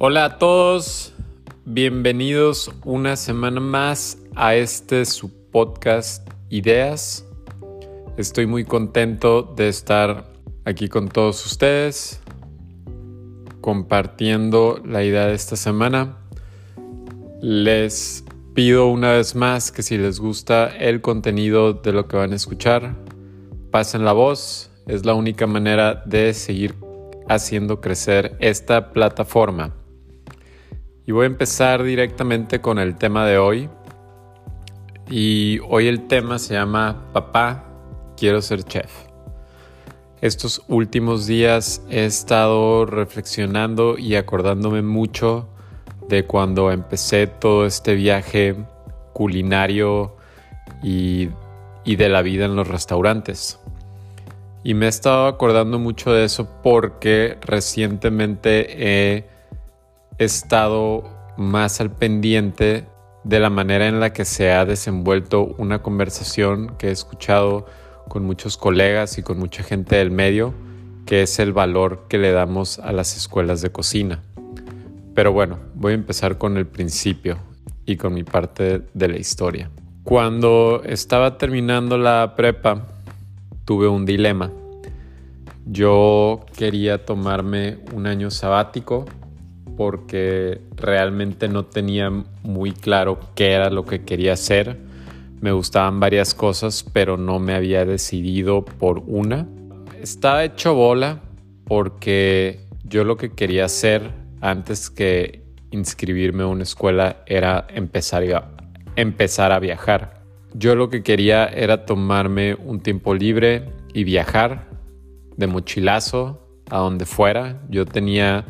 Hola a todos, bienvenidos una semana más a este su podcast Ideas. Estoy muy contento de estar aquí con todos ustedes compartiendo la idea de esta semana. Les pido una vez más que si les gusta el contenido de lo que van a escuchar, pasen la voz. Es la única manera de seguir haciendo crecer esta plataforma. Y voy a empezar directamente con el tema de hoy. Y hoy el tema se llama Papá, quiero ser chef. Estos últimos días he estado reflexionando y acordándome mucho de cuando empecé todo este viaje culinario y, de la vida en los restaurantes. Y me he estado acordando mucho de eso porque recientemente he estado más al pendiente de la manera en la que se ha desenvuelto una conversación que he escuchado con muchos colegas y con mucha gente del medio, que es el valor que le damos a las escuelas de cocina. Pero bueno, voy a empezar con el principio y con mi parte de la historia. Cuando estaba terminando la prepa, tuve un dilema. Yo quería tomarme un año sabático porque realmente no tenía muy claro qué era lo que quería hacer. Me gustaban varias cosas, pero no me había decidido por una. Estaba hecho bola porque yo lo que quería hacer antes que inscribirme a una escuela era empezar a, empezar a viajar. Yo lo que quería era tomarme un tiempo libre y viajar de mochilazo a donde fuera. Yo tenía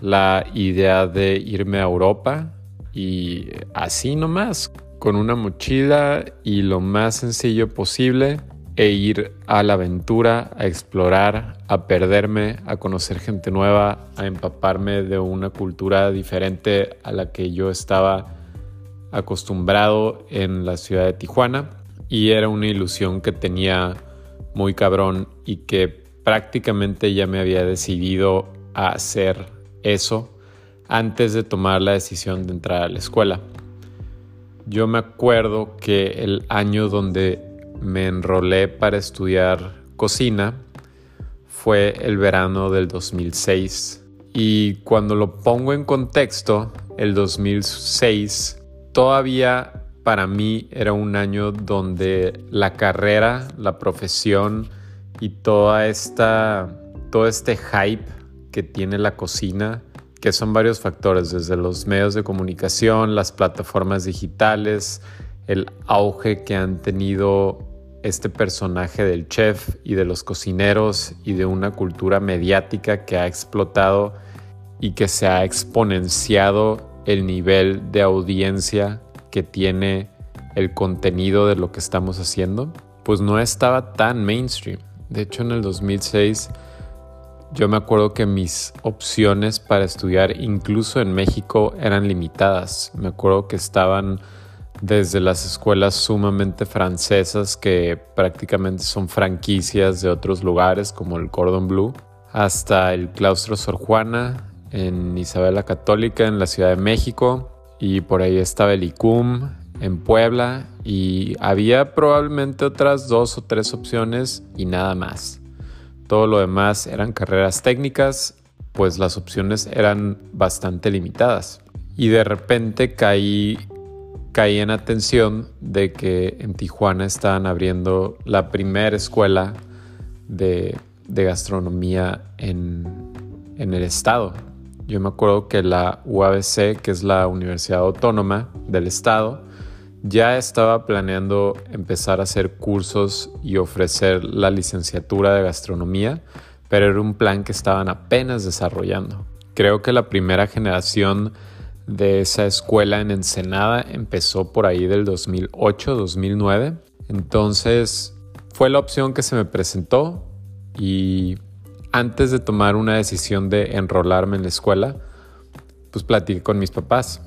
la idea de irme a Europa y así nomás, con una mochila y lo más sencillo posible e ir a la aventura, a explorar, a perderme, a conocer gente nueva, a empaparme de una cultura diferente a la que yo estaba acostumbrado en la ciudad de Tijuana. Y era una ilusión que tenía muy cabrón y que prácticamente ya me había decidido a hacer eso antes de tomar la decisión de entrar a la escuela. Yo me acuerdo que el año donde me enrolé para estudiar cocina fue el verano del 2006. Y cuando lo pongo en contexto, el 2006 todavía para mí era un año donde la carrera, la profesión y toda esta, todo este hype que tiene la cocina, que son varios factores, desde los medios de comunicación, las plataformas digitales, el auge que han tenido este personaje del chef y de los cocineros y de una cultura mediática que ha explotado y que se ha exponenciado el nivel de audiencia que tiene el contenido de lo que estamos haciendo, pues no estaba tan mainstream. De hecho, en el 2006 yo me acuerdo que mis opciones para estudiar incluso en México eran limitadas. Me acuerdo que estaban desde las escuelas sumamente francesas que prácticamente son franquicias de otros lugares como el Cordon Bleu, hasta el claustro Sor Juana en Isabela Católica en la Ciudad de México y por ahí estaba el ICUM en Puebla y había probablemente otras dos o tres opciones y nada más. Todo lo demás eran carreras técnicas, pues las opciones eran bastante limitadas. Y de repente caí caí en atención de que en Tijuana estaban abriendo la primera escuela de, gastronomía en, en, el estado. Yo me acuerdo que la UABC, que es la Universidad Autónoma del Estado, ya estaba planeando empezar a hacer cursos y ofrecer la licenciatura de gastronomía, pero era un plan que estaban apenas desarrollando. Creo que la primera generación de esa escuela en Ensenada empezó por ahí del 2008-2009. Entonces fue la opción que se me presentó y antes de tomar una decisión de enrolarme en la escuela, pues platiqué con mis papás.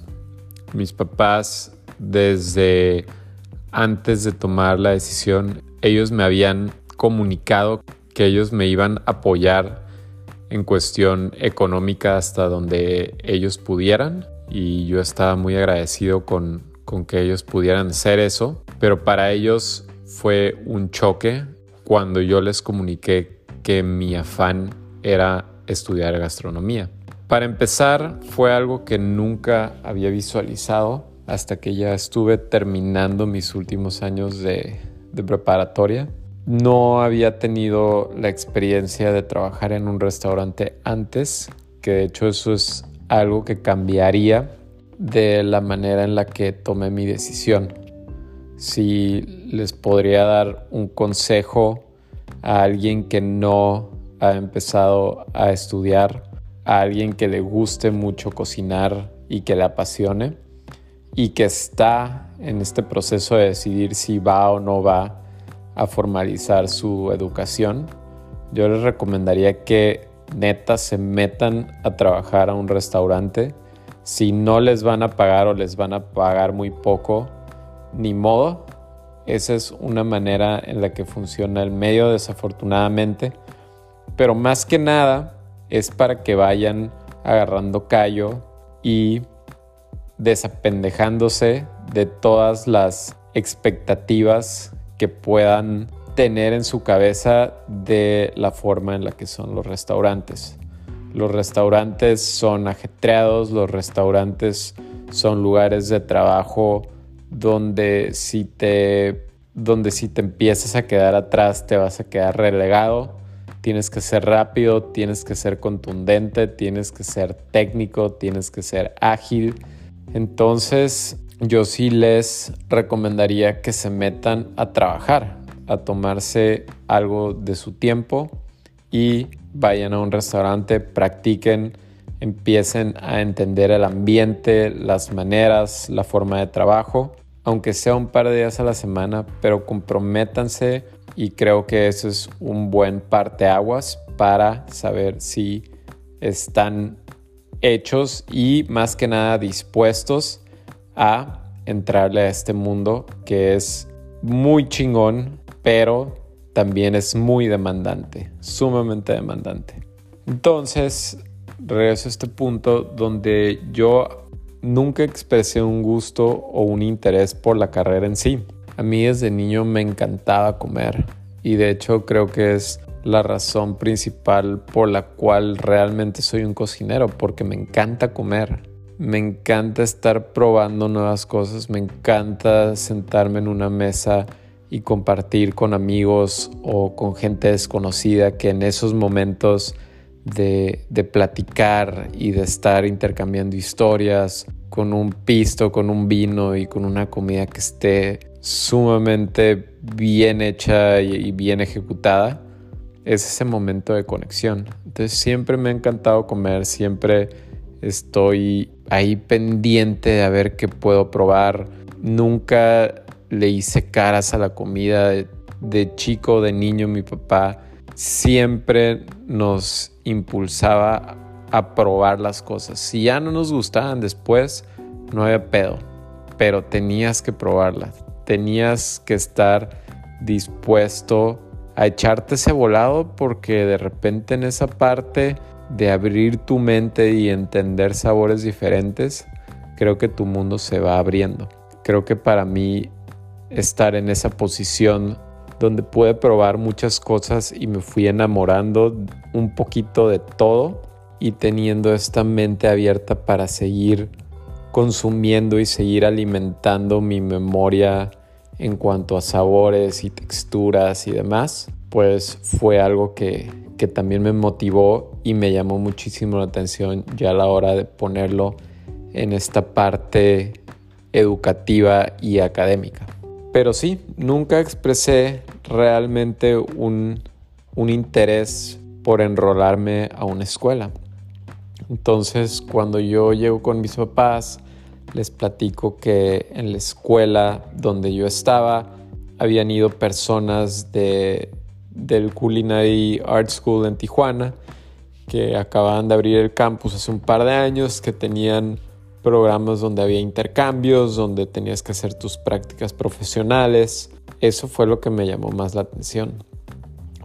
Mis papás desde antes de tomar la decisión, ellos me habían comunicado que ellos me iban a apoyar en cuestión económica hasta donde ellos pudieran. Y yo estaba muy agradecido con, con que ellos pudieran hacer eso, pero para ellos fue un choque cuando yo les comuniqué que mi afán era estudiar gastronomía. Para empezar, fue algo que nunca había visualizado hasta que ya estuve terminando mis últimos años de, preparatoria. No había tenido la experiencia de trabajar en un restaurante antes, que de hecho eso es algo que cambiaría de la manera en la que tomé mi decisión. Si les podría dar un consejo a alguien que no ha empezado a estudiar, a alguien que le guste mucho cocinar y que le apasione y que está en este proceso de decidir si va o no va a formalizar su educación, yo les recomendaría que neta se metan a trabajar a un restaurante. Si no les van a pagar o les van a pagar muy poco, ni modo. Esa es una manera en la que funciona el medio desafortunadamente. Pero más que nada es para que vayan agarrando callo y desapendejándose de todas las expectativas que puedan tener en su cabeza de la forma en la que son los restaurantes. Los restaurantes son ajetreados, los restaurantes son lugares de trabajo donde si te donde si te empiezas a quedar atrás te vas a quedar relegado. Tienes que ser rápido, tienes que ser contundente, tienes que ser técnico, tienes que ser ágil. Entonces, yo sí les recomendaría que se metan a trabajar, a tomarse algo de su tiempo y vayan a un restaurante, practiquen, empiecen a entender el ambiente, las maneras, la forma de trabajo, aunque sea un par de días a la semana, pero comprométanse y creo que eso es un buen parteaguas para saber si están hechos y más que nada dispuestos a entrarle a este mundo que es muy chingón, pero también es muy demandante, sumamente demandante. Entonces, regreso a este punto donde yo nunca expresé un gusto o un interés por la carrera en sí. A mí desde niño me encantaba comer y de hecho creo que es la razón principal por la cual realmente soy un cocinero, porque me encanta comer. Me encanta estar probando nuevas cosas, me encanta sentarme en una mesa y compartir con amigos o con gente desconocida que en esos momentos de, platicar y de estar intercambiando historias con un pisto, con un vino y con una comida que esté sumamente bien hecha y bien ejecutada, es ese momento de conexión. Entonces siempre me ha encantado comer, siempre estoy ahí pendiente de ver qué puedo probar. Nunca le hice caras a la comida de, de chico, de niño, mi papá siempre nos impulsaba a probar las cosas. Si ya no nos gustaban después, no había pedo, pero tenías que probarlas. Tenías que estar dispuesto a echarte ese volado porque de repente en esa parte de abrir tu mente y entender sabores diferentes, creo que tu mundo se va abriendo. Creo que para mí estar en esa posición donde pude probar muchas cosas y me fui enamorando un poquito de todo y teniendo esta mente abierta para seguir consumiendo y seguir alimentando mi memoria en cuanto a sabores y texturas y demás, pues fue algo que, que también me motivó y me llamó muchísimo la atención ya a la hora de ponerlo en esta parte educativa y académica. Pero sí, nunca expresé realmente un, un interés por enrolarme a una escuela. Entonces, cuando yo llego con mis papás, les platico que en la escuela donde yo estaba habían ido personas de, del Culinary Art School en Tijuana que acababan de abrir el campus hace un par de años, que tenían programas donde había intercambios, donde tenías que hacer tus prácticas profesionales. Eso fue lo que me llamó más la atención.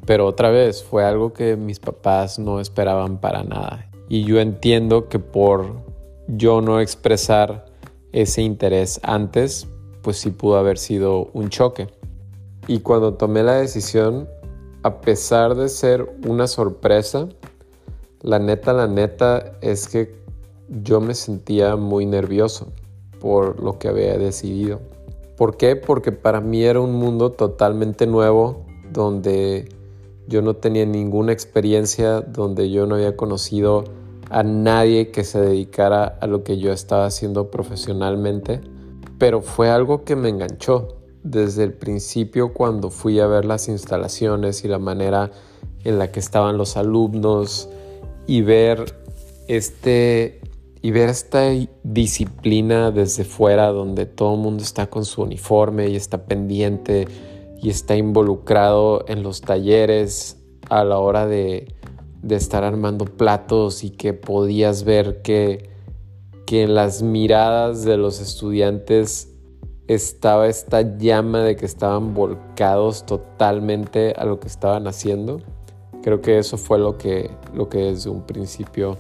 Pero otra vez fue algo que mis papás no esperaban para nada. Y yo entiendo que por yo no expresar ese interés antes, pues sí pudo haber sido un choque. Y cuando tomé la decisión, a pesar de ser una sorpresa, la neta, la neta es que yo me sentía muy nervioso por lo que había decidido. ¿Por qué? Porque para mí era un mundo totalmente nuevo donde yo no tenía ninguna experiencia, donde yo no había conocido a nadie que se dedicara a lo que yo estaba haciendo profesionalmente, pero fue algo que me enganchó. Desde el principio cuando fui a ver las instalaciones y la manera en la que estaban los alumnos y ver este y ver esta disciplina desde fuera donde todo el mundo está con su uniforme y está pendiente y está involucrado en los talleres a la hora de, estar armando platos y que podías ver que, que en las miradas de los estudiantes estaba esta llama de que estaban volcados totalmente a lo que estaban haciendo. Creo que eso fue lo que, lo que desde un principio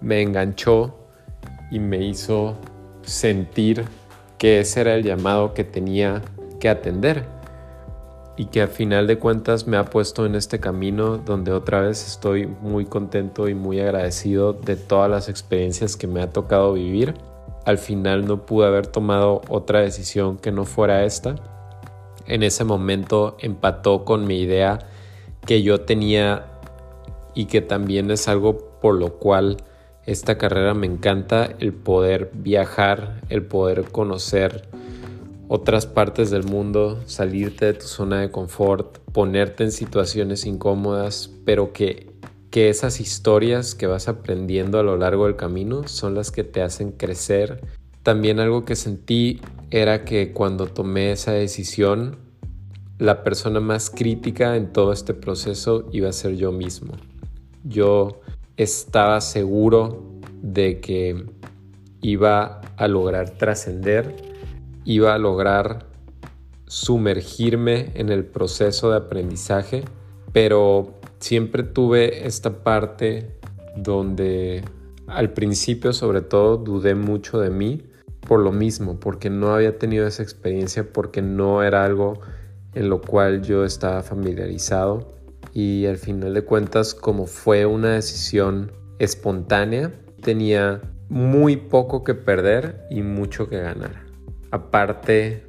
me enganchó y me hizo sentir que ese era el llamado que tenía que atender y que a final de cuentas me ha puesto en este camino donde otra vez estoy muy contento y muy agradecido de todas las experiencias que me ha tocado vivir. Al final no pude haber tomado otra decisión que no fuera esta. En ese momento empató con mi idea que yo tenía y que también es algo por lo cual esta carrera me encanta, el poder viajar, el poder conocer otras partes del mundo, salirte de tu zona de confort, ponerte en situaciones incómodas, pero que, que esas historias que vas aprendiendo a lo largo del camino son las que te hacen crecer. También algo que sentí era que cuando tomé esa decisión, la persona más crítica en todo este proceso iba a ser yo mismo. Yo estaba seguro de que iba a lograr trascender, iba a lograr sumergirme en el proceso de aprendizaje, pero siempre tuve esta parte donde al principio sobre todo dudé mucho de mí por lo mismo, porque no había tenido esa experiencia, porque no era algo en lo cual yo estaba familiarizado y al final de cuentas como fue una decisión espontánea, tenía muy poco que perder y mucho que ganar. Aparte,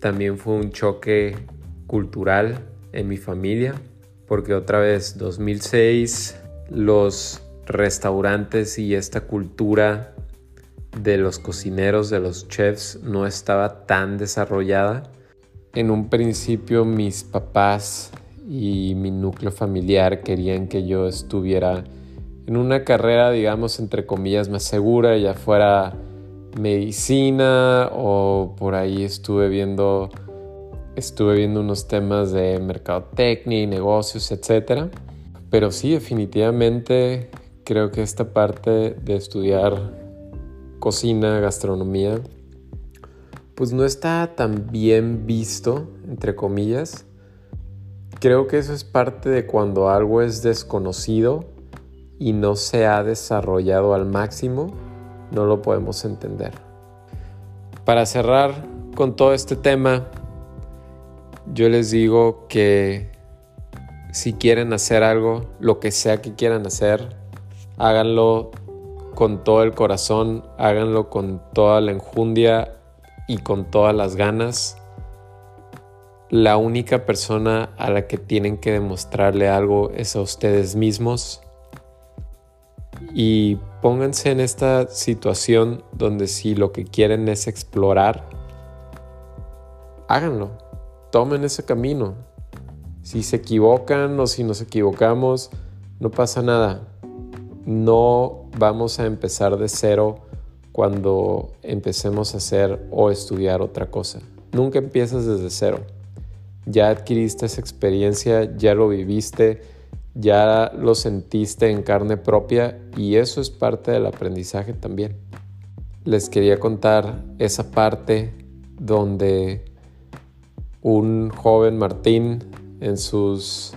también fue un choque cultural en mi familia, porque otra vez 2006 los restaurantes y esta cultura de los cocineros, de los chefs, no estaba tan desarrollada. En un principio mis papás y mi núcleo familiar querían que yo estuviera en una carrera, digamos, entre comillas, más segura, ya fuera medicina o por ahí estuve viendo, estuve viendo unos temas de mercadotecnia y negocios, etc. Pero sí, definitivamente creo que esta parte de estudiar cocina, gastronomía, pues no está tan bien visto, entre comillas, Creo que eso es parte de cuando algo es desconocido y no se ha desarrollado al máximo, no lo podemos entender. Para cerrar con todo este tema, yo les digo que si quieren hacer algo, lo que sea que quieran hacer, háganlo con todo el corazón, háganlo con toda la enjundia y con todas las ganas la única persona a la que tienen que demostrarle algo es a ustedes mismos. Y pónganse en esta situación donde si lo que quieren es explorar, háganlo, tomen ese camino. Si se equivocan o si nos equivocamos, no pasa nada. No vamos a empezar de cero cuando empecemos a hacer o estudiar otra cosa. Nunca empiezas desde cero ya adquiriste esa experiencia, ya lo viviste, ya lo sentiste en carne propia y eso es parte del aprendizaje también. Les quería contar esa parte donde un joven Martín en sus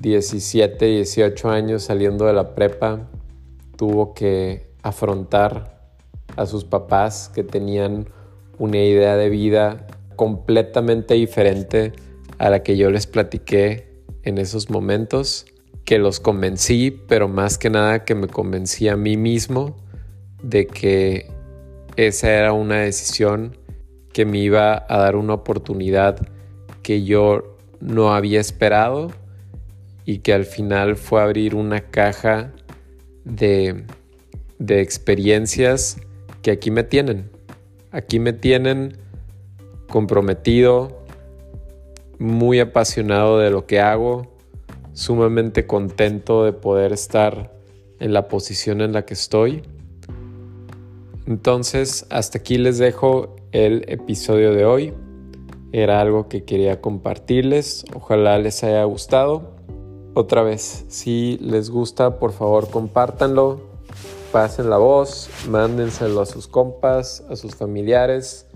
17, 18 años saliendo de la prepa, tuvo que afrontar a sus papás que tenían una idea de vida completamente diferente a la que yo les platiqué en esos momentos, que los convencí, pero más que nada que me convencí a mí mismo de que esa era una decisión que me iba a dar una oportunidad que yo no había esperado y que al final fue abrir una caja de, de experiencias que aquí me tienen. Aquí me tienen comprometido, muy apasionado de lo que hago, sumamente contento de poder estar en la posición en la que estoy. Entonces, hasta aquí les dejo el episodio de hoy. Era algo que quería compartirles. Ojalá les haya gustado. Otra vez, si les gusta, por favor compártanlo, pasen la voz, mándenselo a sus compas, a sus familiares.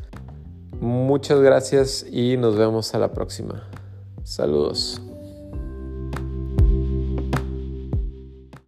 Muchas gracias y nos vemos a la próxima. Saludos.